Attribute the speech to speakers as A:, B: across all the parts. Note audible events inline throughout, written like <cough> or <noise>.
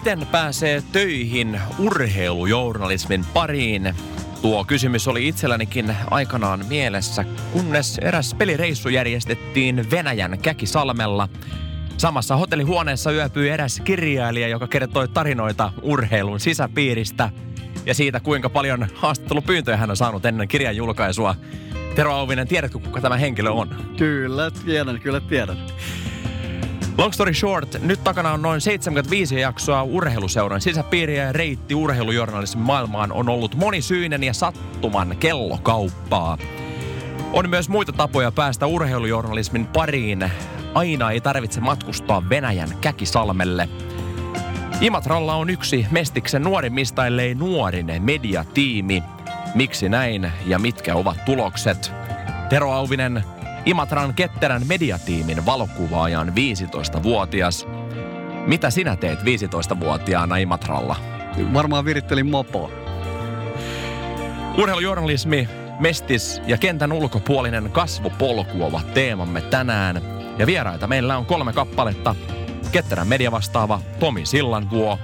A: Miten pääsee töihin urheilujournalismin pariin? Tuo kysymys oli itsellänikin aikanaan mielessä, kunnes eräs pelireissu järjestettiin Venäjän Käkisalmella. Samassa hotellihuoneessa yöpyi eräs kirjailija, joka kertoi tarinoita urheilun sisäpiiristä ja siitä, kuinka paljon haastattelupyyntöjä hän on saanut ennen kirjan julkaisua. Tero Auvinen, tiedätkö kuka tämä henkilö on?
B: Kyllä, tiedän, kyllä tiedän.
A: Long story short, nyt takana on noin 75 jaksoa urheiluseuran sisäpiiriä ja reitti urheilujournalismin maailmaan on ollut monisyinen ja sattuman kellokauppaa. On myös muita tapoja päästä urheilujournalismin pariin. Aina ei tarvitse matkustaa Venäjän Käkisalmelle. Imatralla on yksi Mestiksen nuorimmista, ellei nuorin mediatiimi. Miksi näin ja mitkä ovat tulokset? Tero Auvinen, Imatran ketterän mediatiimin valokuvaajan 15-vuotias. Mitä sinä teet 15-vuotiaana Imatralla?
B: Varmaan virittelin mopoa.
A: Urheilujournalismi, mestis ja kentän ulkopuolinen kasvupolku ovat teemamme tänään. Ja vieraita meillä on kolme kappaletta. Ketterän mediavastaava Tomi Sillanvuo,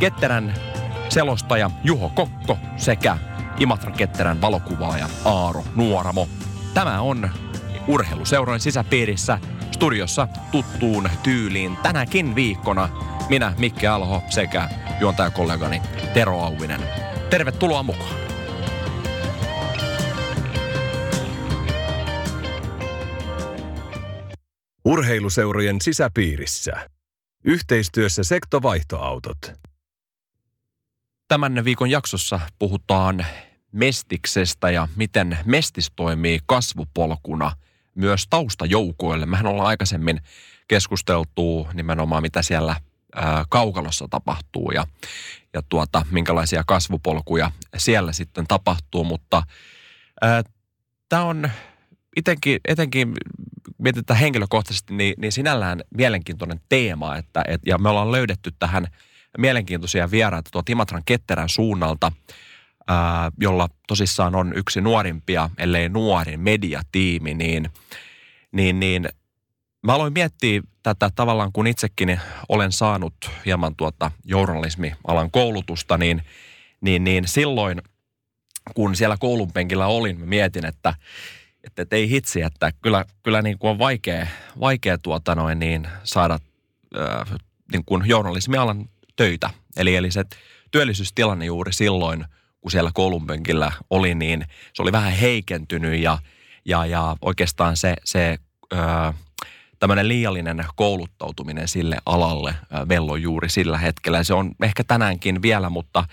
A: Ketterän selostaja Juho Kokko sekä Imatran Ketterän valokuvaaja Aaro Nuoramo. Tämä on urheiluseurojen sisäpiirissä studiossa tuttuun tyyliin tänäkin viikkona minä, Mikke Alho sekä juontajakollegani Tero Auvinen. Tervetuloa mukaan.
C: Urheiluseurojen sisäpiirissä. Yhteistyössä sektovaihtoautot.
A: Tämän viikon jaksossa puhutaan Mestiksestä ja miten Mestis toimii kasvupolkuna myös taustajoukoille. Mehän ollaan aikaisemmin keskusteltu nimenomaan, mitä siellä ää, kaukalossa tapahtuu ja, ja tuota, minkälaisia kasvupolkuja siellä sitten tapahtuu, mutta tämä on etenkin, etenkin mietitään henkilökohtaisesti, niin, niin sinällään mielenkiintoinen teema, että, et, ja me ollaan löydetty tähän mielenkiintoisia vieraita tuo Timatran Ketterän suunnalta, jolla tosissaan on yksi nuorimpia, ellei nuorin mediatiimi, niin, niin, niin mä aloin miettiä tätä tavallaan, kun itsekin olen saanut hieman tuota journalismialan koulutusta, niin, niin, niin silloin, kun siellä koulun penkillä olin, mä mietin, että että, että ei hitsi, että kyllä, kyllä niin kuin on vaikea, vaikea tuota noin niin saada äh, niin kuin journalismialan töitä. Eli, eli se työllisyystilanne juuri silloin, kun siellä koulunpenkillä oli, niin se oli vähän heikentynyt ja, ja, ja oikeastaan se, se äh, tämmöinen liiallinen kouluttautuminen sille alalle velloi juuri sillä hetkellä. Se on ehkä tänäänkin vielä, mutta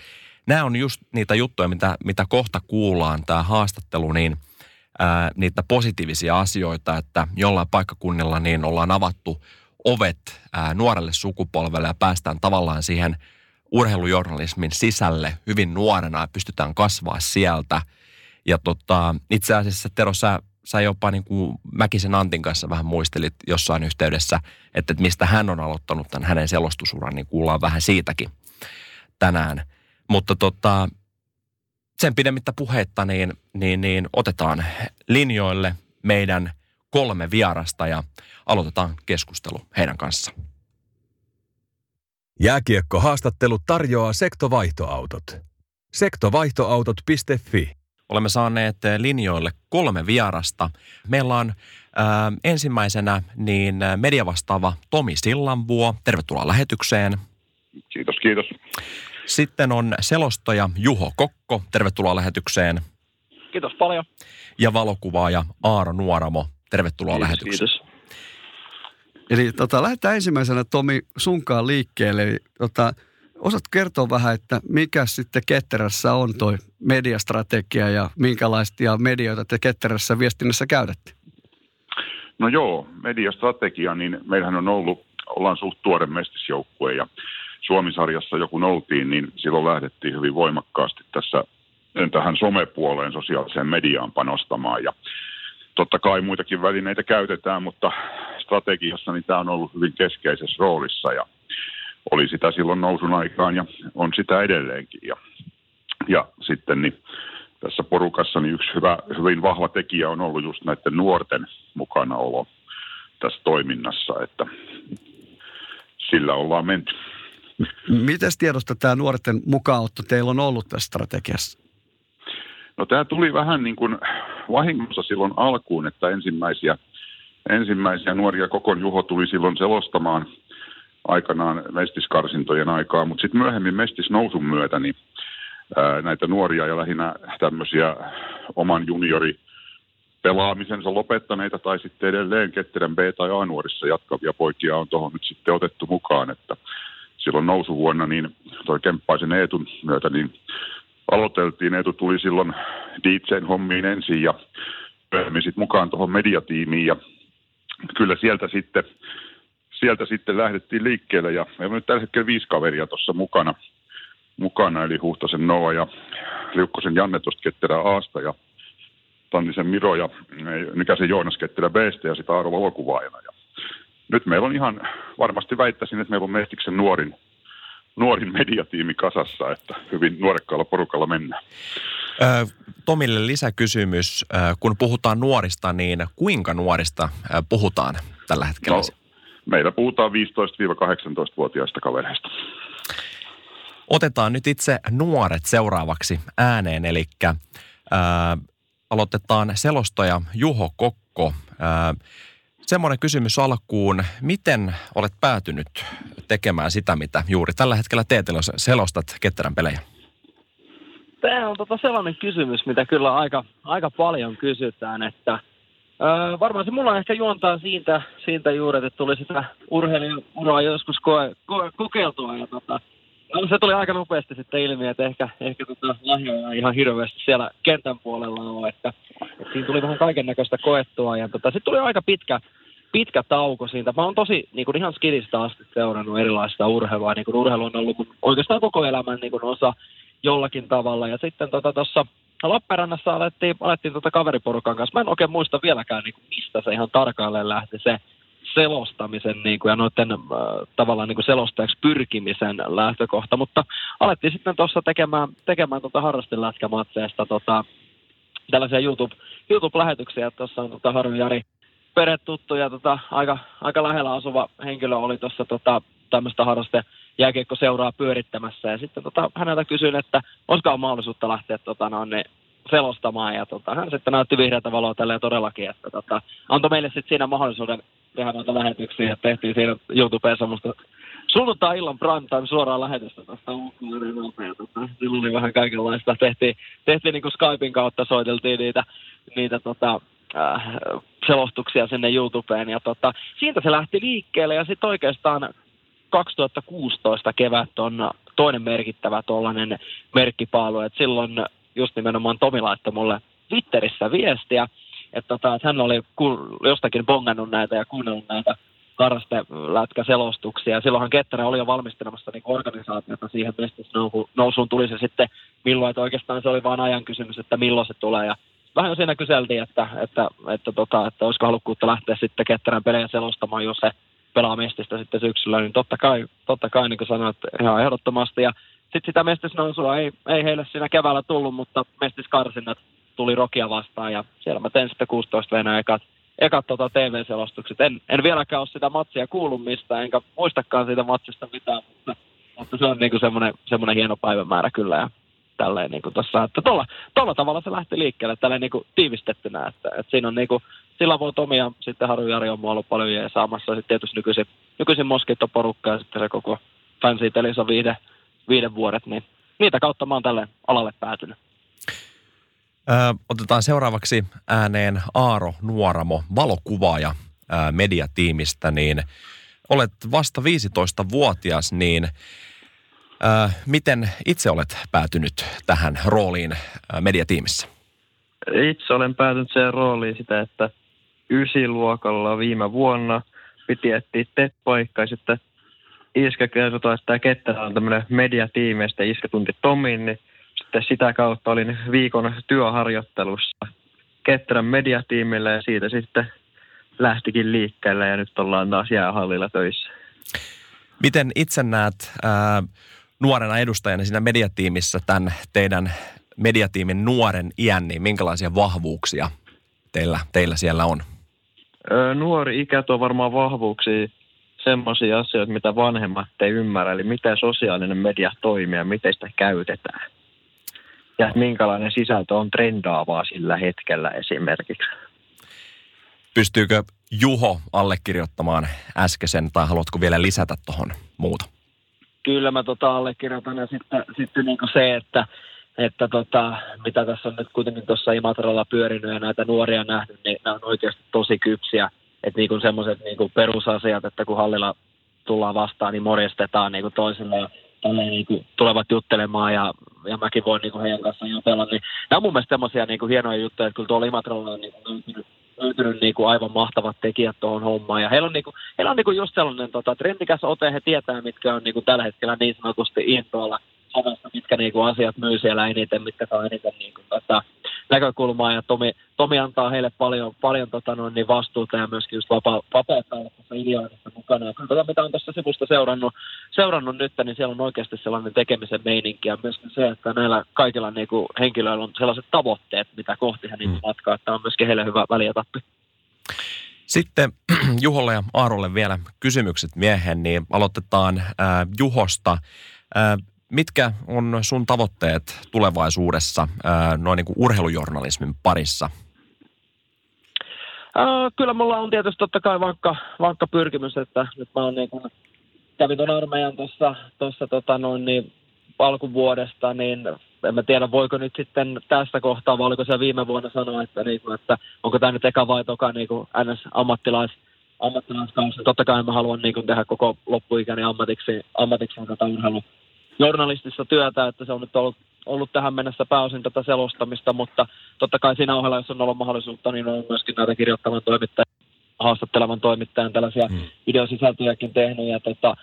A: nämä on just niitä juttuja, mitä, mitä kohta kuullaan, tämä haastattelu, niin – ää, niitä positiivisia asioita, että jollain paikkakunnilla niin ollaan avattu ovet ää, nuorelle sukupolvelle ja päästään tavallaan siihen urheilujournalismin sisälle hyvin nuorena ja pystytään kasvaa sieltä. Ja tota, itse asiassa Tero, sä, sä jopa niin kuin Mäkisen Antin kanssa vähän muistelit jossain yhteydessä, että, että mistä hän on aloittanut tämän hänen selostusuran, niin kuullaan vähän siitäkin tänään. Mutta tota, sen pidemmittä puhetta, niin, niin, niin otetaan linjoille meidän kolme vierasta ja aloitetaan keskustelu heidän kanssa.
C: Jääkiekko-haastattelu tarjoaa sektovaihtoautot. Sektovaihtoautot.fi
A: Olemme saaneet linjoille kolme vierasta. Meillä on ää, ensimmäisenä niin mediavastaava Tomi Sillanvuo. Tervetuloa lähetykseen.
D: Kiitos, kiitos.
A: Sitten on selostaja Juho Kokko. Tervetuloa lähetykseen.
E: Kiitos paljon.
A: Ja valokuvaaja Aaro Nuoramo. Tervetuloa
E: kiitos,
A: lähetykseen.
E: Kiitos.
B: Eli tota, lähdetään ensimmäisenä Tomi sunkaan liikkeelle. Eli, tota, osaat kertoa vähän, että mikä sitten Ketterässä on toi mediastrategia ja minkälaisia medioita te Ketterässä viestinnässä käytätte?
D: No joo, mediastrategia, niin meillähän on ollut ollaan suht tuore mestisjoukkue ja Suomisarjassa joku oltiin, niin silloin lähdettiin hyvin voimakkaasti tässä tähän somepuoleen, sosiaaliseen mediaan panostamaan ja totta kai muitakin välineitä käytetään, mutta strategiassa niin tämä on ollut hyvin keskeisessä roolissa ja oli sitä silloin nousun aikaan ja on sitä edelleenkin. Ja, ja sitten niin tässä porukassa niin yksi hyvä, hyvin vahva tekijä on ollut just näiden nuorten mukanaolo tässä toiminnassa, että sillä ollaan menty.
B: Miten tiedosta tämä nuorten mukaanotto teillä on ollut tässä strategiassa?
D: No tämä tuli vähän niin kuin vahingossa silloin alkuun, että ensimmäisiä, ensimmäisiä nuoria Kokon Juho tuli silloin selostamaan aikanaan mestiskarsintojen aikaa, mutta sitten myöhemmin mestisnousun myötä niin näitä nuoria ja lähinnä tämmöisiä oman juniori pelaamisensa lopettaneita tai sitten edelleen ketterän B- tai A-nuorissa jatkavia poikia on tuohon nyt sitten otettu mukaan, että silloin nousuvuonna niin toi Kemppaisen Eetun myötä niin aloiteltiin. Eetu tuli silloin DJn hommiin ensin ja myöhemmin sitten mukaan tuohon mediatiimiin ja kyllä sieltä sitten, sieltä sitten lähdettiin liikkeelle ja meillä on nyt tällä hetkellä viisi kaveria tuossa mukana, mukana, eli Huhtasen Noa ja Liukkosen Janne tuosta Ketterä Aasta ja Tannisen Miro ja Nykäsen Joonas Ketterä Bstä ja sitä Arvo valokuvaajana. Ja nyt meillä on ihan, varmasti väittäisin, että meillä on Mestiksen nuorin nuorin mediatiimi kasassa, että hyvin nuorekkaalla porukalla mennään.
A: Tomille lisäkysymys. Kun puhutaan nuorista, niin kuinka nuorista puhutaan tällä hetkellä? No,
D: meillä puhutaan 15-18-vuotiaista kavereista.
A: Otetaan nyt itse nuoret seuraavaksi ääneen, eli ää, aloitetaan selostaja Juho Kokko. Ää, semmoinen kysymys alkuun. Miten olet päätynyt tekemään sitä, mitä juuri tällä hetkellä teet, selostat ketterän pelejä?
E: Tämä on tota sellainen kysymys, mitä kyllä aika, aika paljon kysytään, että öö, varmaan se mulla ehkä juontaa siitä, siitä juuri, että tuli sitä urheilijuraa joskus koe, koe, kokeiltua ja tota, no, se tuli aika nopeasti sitten ilmi, että ehkä, ehkä tota lahjoja ihan hirveästi siellä kentän puolella on, että, että siinä tuli vähän kaiken näköistä koettua ja tota, sitten tuli aika pitkä, pitkä tauko siitä. Mä oon tosi niin kuin ihan skidistä asti seurannut erilaista urheilua. Niin kuin urheilu on ollut oikeastaan koko elämän niin kuin osa jollakin tavalla. Ja sitten tuossa tota, Lappeenrannassa alettiin, alettiin tota kaveriporukan kanssa. Mä en oikein muista vieläkään, niin kuin, mistä se ihan tarkalleen lähti se selostamisen niin kuin, ja noiden äh, tavallaan niin kuin selostajaksi pyrkimisen lähtökohta. Mutta alettiin sitten tuossa tekemään, tekemään tota harrastelätkämatseista tota, tällaisia YouTube, YouTube-lähetyksiä. Tuossa on tota Harju Jari perhetuttu ja tota, aika, aika lähellä asuva henkilö oli tuossa tota, tämmöistä harraste seuraa pyörittämässä. Ja sitten tota, häneltä kysyin, että olisiko mahdollisuutta lähteä tota, no, niin, selostamaan. Ja tota, hän sitten näytti vihreätä valoa tälle todellakin, että tota, antoi meille sitten siinä mahdollisuuden tehdä noita lähetyksiä. Ja tehtiin siinä YouTubeen semmoista sunnuntai-illan prime time suoraan lähetystä. Ja tota, silloin oli vähän kaikenlaista. Tehtiin, tehtiin niin kuin Skypein kautta, soiteltiin niitä, niitä tota, äh, selostuksia sinne YouTubeen. Ja tota, siitä se lähti liikkeelle ja sitten oikeastaan 2016 kevät on toinen merkittävä tuollainen merkkipaalu. Et silloin just nimenomaan Tomi laittoi mulle Twitterissä viestiä, että, tota, että hän oli jostakin bongannut näitä ja kuunnellut näitä selostuksia. Silloinhan Ketterä oli jo valmistelemassa niin organisaatiota siihen nousuun tuli se sitten milloin, että oikeastaan se oli vain ajan kysymys, että milloin se tulee. Ja vähän siinä kyseltiin, että, että, että, tota, että olisiko halukkuutta lähteä sitten ketterän pelejä selostamaan, jos se pelaa mestistä sitten syksyllä, niin totta kai, totta kai niin kuin sanoit, ihan ehdottomasti. Ja sitten sitä mestisnousua ei, ei heille siinä keväällä tullut, mutta mestiskarsinnat tuli Rokia vastaan ja siellä mä tein sitten 16 venä ekat, ekat tota TV-selostukset. En, en vieläkään ole sitä matsia kuullut mistä, enkä muistakaan siitä matsista mitään, mutta, mutta se on niin kuin semmoinen, semmoinen hieno päivämäärä kyllä. Ja tälleen kuin tossa, että tuolla, tuolla tavalla se lähti liikkeelle tälleen kuin tiivistettynä, että, että siinä on kuin, sillä voi Tomi ja sitten Harju Jari on ollut paljon jeesaamassa, sitten tietysti nykyisin, nykyisin Moskitto-porukka ja sitten se koko Fancy Telisa viiden, viiden vuodet, niin niitä kautta mä oon tälle alalle päätynyt.
A: Ö, otetaan seuraavaksi ääneen Aaro Nuoramo, valokuvaaja ö, mediatiimistä, niin olet vasta 15-vuotias, niin Äh, miten itse olet päätynyt tähän rooliin äh, mediatiimissä?
F: Itse olen päätynyt siihen rooliin sitä, että ysiluokalla viime vuonna
E: piti etsiä Teppoikka, sitten Iskä kertoi, että tämä on tämmöinen sitten Iskä tunti Tomin, niin sitten sitä kautta olin viikon työharjoittelussa Ketterän mediatiimille ja siitä sitten lähtikin liikkeelle ja nyt ollaan taas jäähallilla töissä.
A: Miten itse näet ää, nuorena edustajana siinä mediatiimissä tämän teidän mediatiimin nuoren iän, niin minkälaisia vahvuuksia teillä, teillä siellä on?
E: Öö, nuori ikä tuo varmaan vahvuuksia semmoisia asioita, mitä vanhemmat ei ymmärrä, eli miten sosiaalinen media toimii ja miten sitä käytetään. Ja minkälainen sisältö on trendaavaa sillä hetkellä esimerkiksi.
A: Pystyykö Juho allekirjoittamaan äskeisen tai haluatko vielä lisätä tuohon muuta?
E: Kyllä mä tota allekirjoitan ja sitten, sitten niin se, että, että tota, mitä tässä on nyt kuitenkin tuossa Imatralla pyörinyt ja näitä nuoria nähnyt, niin nämä on oikeasti tosi kypsiä. Että niin semmoiset niin perusasiat, että kun hallilla tullaan vastaan, niin morjestetaan niin toisille ja niin kuin tulevat juttelemaan ja, ja mäkin voin niin kuin heidän kanssaan jutella. Niin, nämä on mun mielestä semmoisia niin hienoja juttuja, että kyllä tuolla Imatralla on niin kuin löytynyt löytynyt niin kuin aivan mahtavat tekijät tuohon hommaan. Ja heillä on, niin kuin, heillä on niin kuin just sellainen tota, trendikäs ote, he tietää, mitkä on niin kuin tällä hetkellä niin sanotusti intoilla somessa, mitkä niin kuin asiat myy siellä eniten, mitkä saa eniten niin kuin, tota, näkökulmaa. Ja Tomi, Tomi antaa heille paljon, paljon tota, noin, niin vastuuta ja myöskin just vapaa, vapautta olla tässä ideoinnissa mukana. Ja kyllä mitä on tässä sivusta seurannut, seurannut nyt, niin siellä on oikeasti sellainen tekemisen meininki ja myöskin se, että näillä kaikilla niin kuin, henkilöillä on sellaiset tavoitteet, mitä kohti he niin mm. matkaa, että on myöskin heille hyvä välietappi.
A: Sitten <clears throat> Juholle ja Aarolle vielä kysymykset miehen, niin aloitetaan äh, Juhosta. Äh, mitkä on sun tavoitteet tulevaisuudessa noin niin kuin urheilujournalismin parissa?
E: Äh, kyllä mulla on tietysti totta kai vankka, vankka pyrkimys, että nyt mä oon niin kuin, kävin tuon armeijan tuossa, tuossa tota noin niin alkuvuodesta, niin en mä tiedä, voiko nyt sitten tästä kohtaa, vai oliko se viime vuonna sanoa, että, niin kuin, että onko tämä nyt eka vai toka niin kuin NS-ammattilais, ammattilaiskausi. Totta kai mä haluan niin kuin, tehdä koko loppuikäni ammatiksi, ammatiksi tätä urheilu, journalistista työtä, että se on nyt ollut, ollut tähän mennessä pääosin tätä selostamista, mutta totta kai siinä ohella, jos on ollut mahdollisuutta, niin on myöskin näitä kirjoittavan toimittajan, haastattelevan toimittajan tällaisia mm. videosisältöjäkin tehnyt. Ja tota,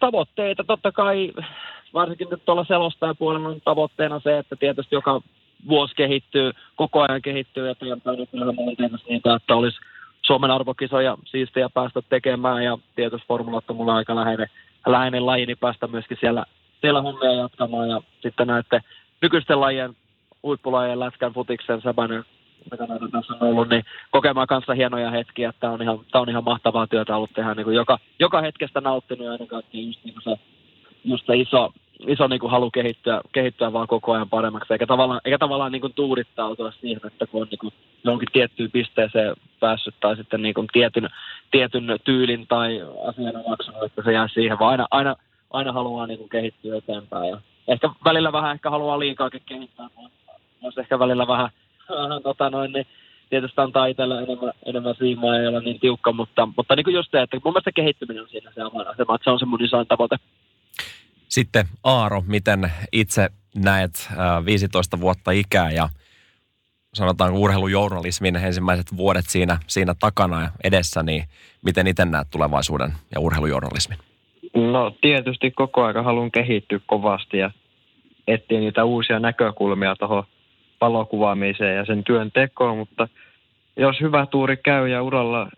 E: tavoitteita totta kai, varsinkin nyt tuolla selostajapuolella on tavoitteena se, että tietysti joka vuosi kehittyy, koko ajan kehittyy eteenpäin. On niitä, että olisi Suomen arvokisoja siistiä päästä tekemään ja tietysti formulat on mulla aika läheinen, läheinen laji, niin päästä myöskin siellä siellä hommia jatkamaan ja sitten näette nykyisten lajien, huippulajien, lätkän, futiksen, säpäinen, mitä näitä tässä on ollut, niin kokemaan kanssa hienoja hetkiä. Tämä on ihan, tämä on ihan mahtavaa työtä ollut tehdä, niin kuin joka, joka hetkestä nauttinut ja ennen kaikkea just, niin se, just se iso, iso niin kuin halu kehittyä, kehittyä vaan koko ajan paremmaksi, eikä tavallaan, eikä tavallaan niin kuin tuudittautua siihen, että kun on niin kuin johonkin tiettyyn pisteeseen päässyt tai sitten niin kuin tietyn, tietyn tyylin tai asian omaksunut, että se jää siihen, vaan aina, aina aina haluaa niin kuin kehittyä eteenpäin. Ja ehkä välillä vähän ehkä haluaa liikaakin kehittää, mutta ehkä välillä vähän, vähän tota noin, niin tietysti antaa itselle enemmän, enemmän siimaa ja olla niin tiukka, mutta, mutta niin kuin just se, että mun mielestä kehittyminen on siinä se avainasema, että se on se mun isoin tavoite.
A: Sitten Aaro, miten itse näet 15 vuotta ikää ja sanotaan urheilujournalismin ensimmäiset vuodet siinä, siinä takana ja edessä, niin miten itse näet tulevaisuuden ja urheilujournalismin?
E: No tietysti koko aika haluan kehittyä kovasti ja etsiä niitä uusia näkökulmia tuohon valokuvaamiseen ja sen työn tekoon, mutta jos hyvä tuuri käy ja uralla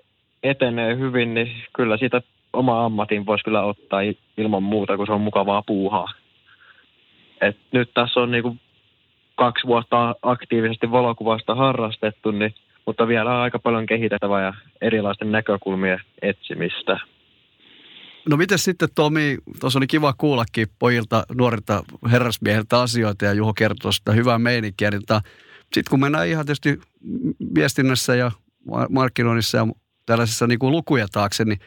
E: etenee hyvin, niin kyllä siitä oma ammatin voisi kyllä ottaa ilman muuta, kun se on mukavaa puuhaa. Et nyt tässä on niinku kaksi vuotta aktiivisesti valokuvasta harrastettu, niin, mutta vielä on aika paljon kehitettävää ja erilaisten näkökulmien etsimistä.
B: No miten sitten Tomi, tuossa oli kiva kuullakin pojilta, nuorilta herrasmiehiltä asioita ja Juho kertoi sitä hyvää meininkiä. Niin tota, sitten kun mennään ihan tietysti viestinnässä ja markkinoinnissa ja tällaisessa niin kuin lukuja taakse, niin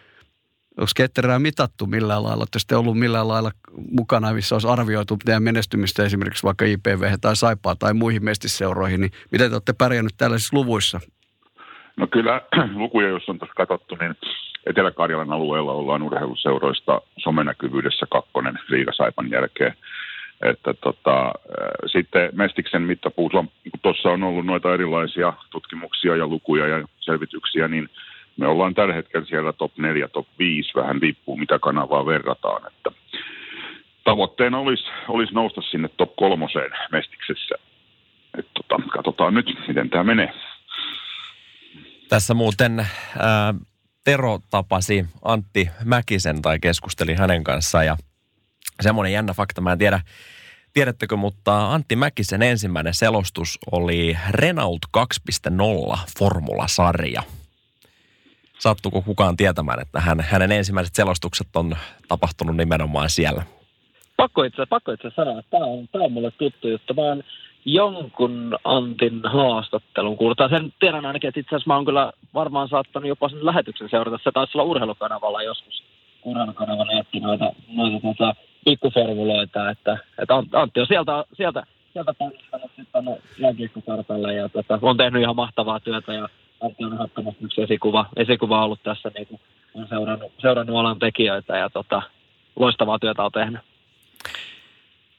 B: onko ketterää mitattu millään lailla? Olette sitten ollut millään lailla mukana, missä olisi arvioitu teidän menestymistä esimerkiksi vaikka IPV tai Saipaa tai muihin mestiseuroihin, niin miten te olette pärjännyt tällaisissa luvuissa?
D: No kyllä <clears throat> lukuja, jos on tuossa katsottu, niin Etelä-Karjalan alueella ollaan urheiluseuroista somenäkyvyydessä kakkonen Liigasaipan jälkeen. Että tota, sitten Mestiksen mittapuus on, kun tuossa on ollut noita erilaisia tutkimuksia ja lukuja ja selvityksiä, niin me ollaan tällä hetkellä siellä top 4, top 5, vähän riippuu mitä kanavaa verrataan, että tavoitteena olisi, olisi nousta sinne top kolmoseen Mestiksessä. Et tota, katsotaan nyt, miten tämä menee.
A: Tässä muuten ää, Tero tapasi Antti Mäkisen tai keskusteli hänen kanssaan ja semmoinen jännä fakta, mä en tiedä, tiedättekö, mutta Antti Mäkisen ensimmäinen selostus oli Renault 2.0 Formula-sarja. Sattuko kukaan tietämään, että hän, hänen ensimmäiset selostukset on tapahtunut nimenomaan siellä?
E: Pakko itse, pakko itse sanoa, että tämä on, tämä on mulle tuttu juttu. Mä oon jonkun Antin haastattelun kuullut. Sen tiedän ainakin, että itse asiassa mä oon kyllä varmaan saattanut jopa sen lähetyksen seurata. Se taisi olla urheilukanavalla joskus. Urheilukanavalla jätti noita, noita tota, pikkuformuloita, että, että Antti on sieltä, sieltä, sieltä sitten jääkiekkokartalle ja tota, on tehnyt ihan mahtavaa työtä ja Antti on ehdottomasti yksi esikuva, esikuva ollut tässä, niin kuin on seurannut, seurannut alan tekijöitä ja tota, loistavaa työtä on tehnyt.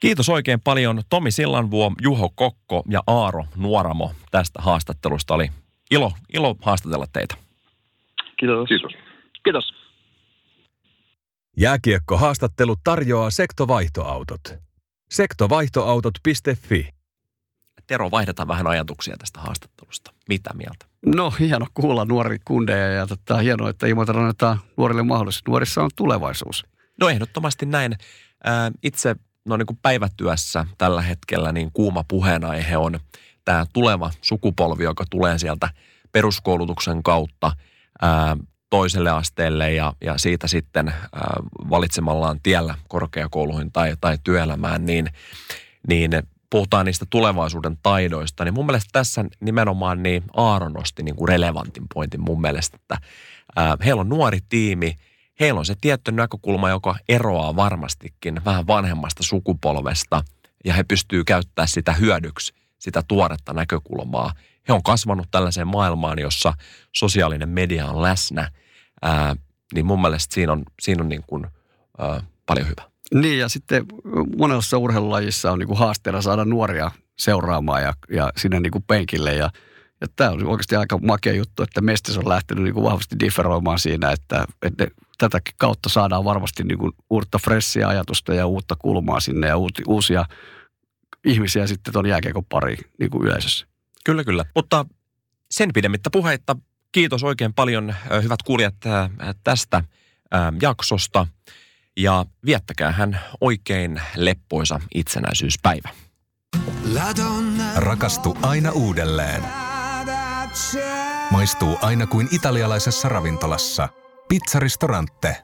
A: Kiitos oikein paljon Tomi Sillanvuo, Juho Kokko ja Aaro Nuoramo tästä haastattelusta. Oli ilo, ilo haastatella teitä.
E: Kiitos.
D: Kiitos.
E: Kiitos.
C: Jääkiekko-haastattelu tarjoaa sektovaihtoautot. Sektovaihtoautot.fi
A: Tero, vaihdetaan vähän ajatuksia tästä haastattelusta. Mitä mieltä?
B: No hieno kuulla nuori kundeja ja tota, hienoa, että Imatra annetaan nuorille mahdollisuus. Nuorissa on tulevaisuus.
A: No ehdottomasti näin. Itse no niin kuin päivätyössä tällä hetkellä niin kuuma puheenaihe on tämä tuleva sukupolvi, joka tulee sieltä peruskoulutuksen kautta ää, toiselle asteelle ja, ja siitä sitten ää, valitsemallaan tiellä korkeakouluihin tai, tai työelämään, niin, niin puhutaan niistä tulevaisuuden taidoista, niin mun mielestä tässä nimenomaan niin Aaro nosti niin kuin relevantin pointin mun mielestä, että ää, heillä on nuori tiimi, heillä on se tietty näkökulma, joka eroaa varmastikin vähän vanhemmasta sukupolvesta ja he pystyy käyttämään sitä hyödyksi, sitä tuoretta näkökulmaa. He on kasvanut tällaiseen maailmaan, jossa sosiaalinen media on läsnä, ää, niin mun mielestä siinä on, siinä on niin kuin, ää, paljon hyvä.
B: Niin ja sitten monessa urheilulajissa on niin kuin haasteena saada nuoria seuraamaan ja, ja sinne niin kuin penkille ja ja tämä on oikeasti aika makea juttu, että Mestis on lähtenyt niin kuin vahvasti differoimaan siinä, että, että tätä kautta saadaan varmasti niin kuin uutta fressiä ajatusta ja uutta kulmaa sinne ja uusia ihmisiä sitten tuon jääkiekon pariin niin kuin yleisössä.
A: Kyllä, kyllä. Mutta sen pidemmittä puheitta kiitos oikein paljon hyvät kuulijat tästä jaksosta ja viettäkää hän oikein leppoisa itsenäisyyspäivä.
C: Rakastu aina uudelleen. Maistuu aina kuin italialaisessa ravintolassa. Pizzaristorante.